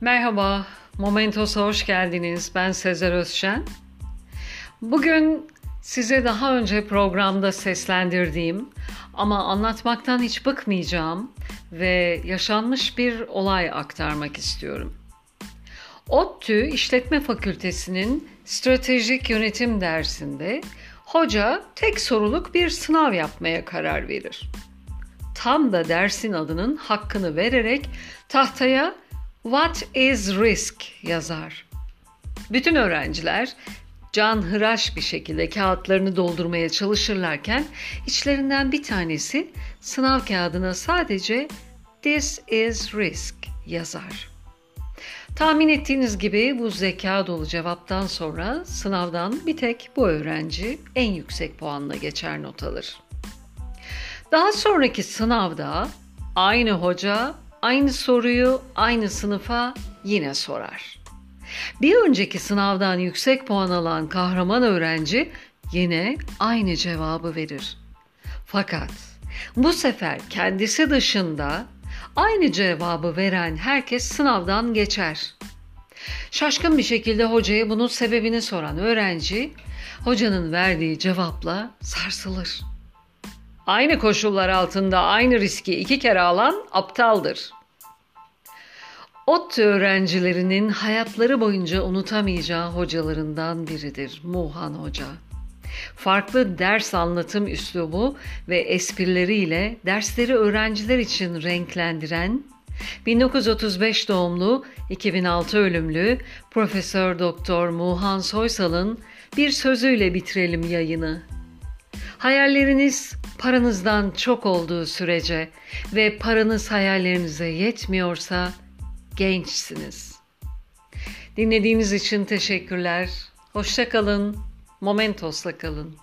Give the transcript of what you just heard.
Merhaba, Momentos'a hoş geldiniz. Ben Sezer Özşen. Bugün size daha önce programda seslendirdiğim ama anlatmaktan hiç bıkmayacağım ve yaşanmış bir olay aktarmak istiyorum. ODTÜ İşletme Fakültesi'nin stratejik yönetim dersinde hoca tek soruluk bir sınav yapmaya karar verir. Tam da dersin adının hakkını vererek tahtaya What is risk yazar. Bütün öğrenciler can hıraş bir şekilde kağıtlarını doldurmaya çalışırlarken içlerinden bir tanesi sınav kağıdına sadece This is risk yazar. Tahmin ettiğiniz gibi bu zeka dolu cevaptan sonra sınavdan bir tek bu öğrenci en yüksek puanla geçer not alır. Daha sonraki sınavda aynı hoca aynı soruyu aynı sınıfa yine sorar. Bir önceki sınavdan yüksek puan alan kahraman öğrenci yine aynı cevabı verir. Fakat bu sefer kendisi dışında aynı cevabı veren herkes sınavdan geçer. Şaşkın bir şekilde hocaya bunun sebebini soran öğrenci hocanın verdiği cevapla sarsılır. Aynı koşullar altında aynı riski iki kere alan aptaldır. ODTÜ öğrencilerinin hayatları boyunca unutamayacağı hocalarından biridir Muhan Hoca. Farklı ders anlatım üslubu ve esprileriyle dersleri öğrenciler için renklendiren 1935 doğumlu, 2006 ölümlü Profesör Doktor Muhan Soysal'ın bir sözüyle bitirelim yayını. Hayalleriniz paranızdan çok olduğu sürece ve paranız hayallerinize yetmiyorsa gençsiniz. Dinlediğiniz için teşekkürler. Hoşça kalın. Momentos'la kalın.